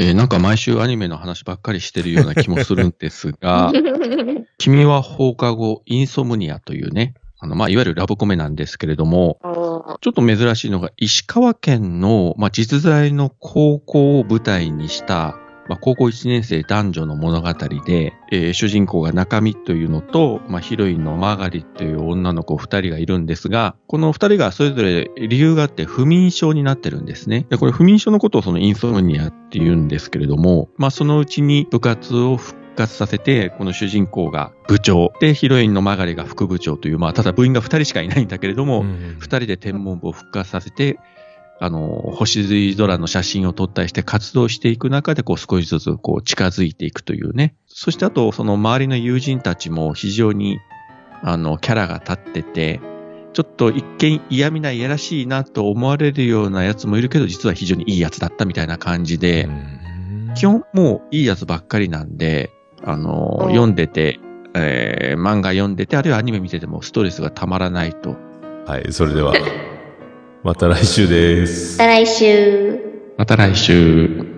えー、なんか毎週アニメの話ばっかりしてるような気もするんですが、君は放課後インソムニアというね、あの、まあ、いわゆるラブコメなんですけれども、ちょっと珍しいのが、石川県の、まあ、実在の高校を舞台にした、まあ、高校1年生男女の物語で、えー、主人公が中身というのと、まあ、ヒロインのマーガリという女の子2人がいるんですが、この2人がそれぞれ理由があって不眠症になってるんですね。でこれ不眠症のことをそのインソムニアって言うんですけれども、まあ、そのうちに部活を復活させて、この主人公が部長、で、ヒロインのマガリが副部長という、まあ、ただ部員が2人しかいないんだけれども、うん、2人で天文部を復活させて、あの、星空の写真を撮ったりして活動していく中で、こう少しずつこう近づいていくというね。そしてあと、その周りの友人たちも非常に、あの、キャラが立ってて、ちょっと一見嫌味ないやらしいなと思われるようなやつもいるけど、実は非常にいいやつだったみたいな感じで、基本もういいやつばっかりなんで、あの、読んでて、えー、漫画読んでて、あるいはアニメ見ててもストレスがたまらないと。はい、それでは。また来週です。また来週。また来週。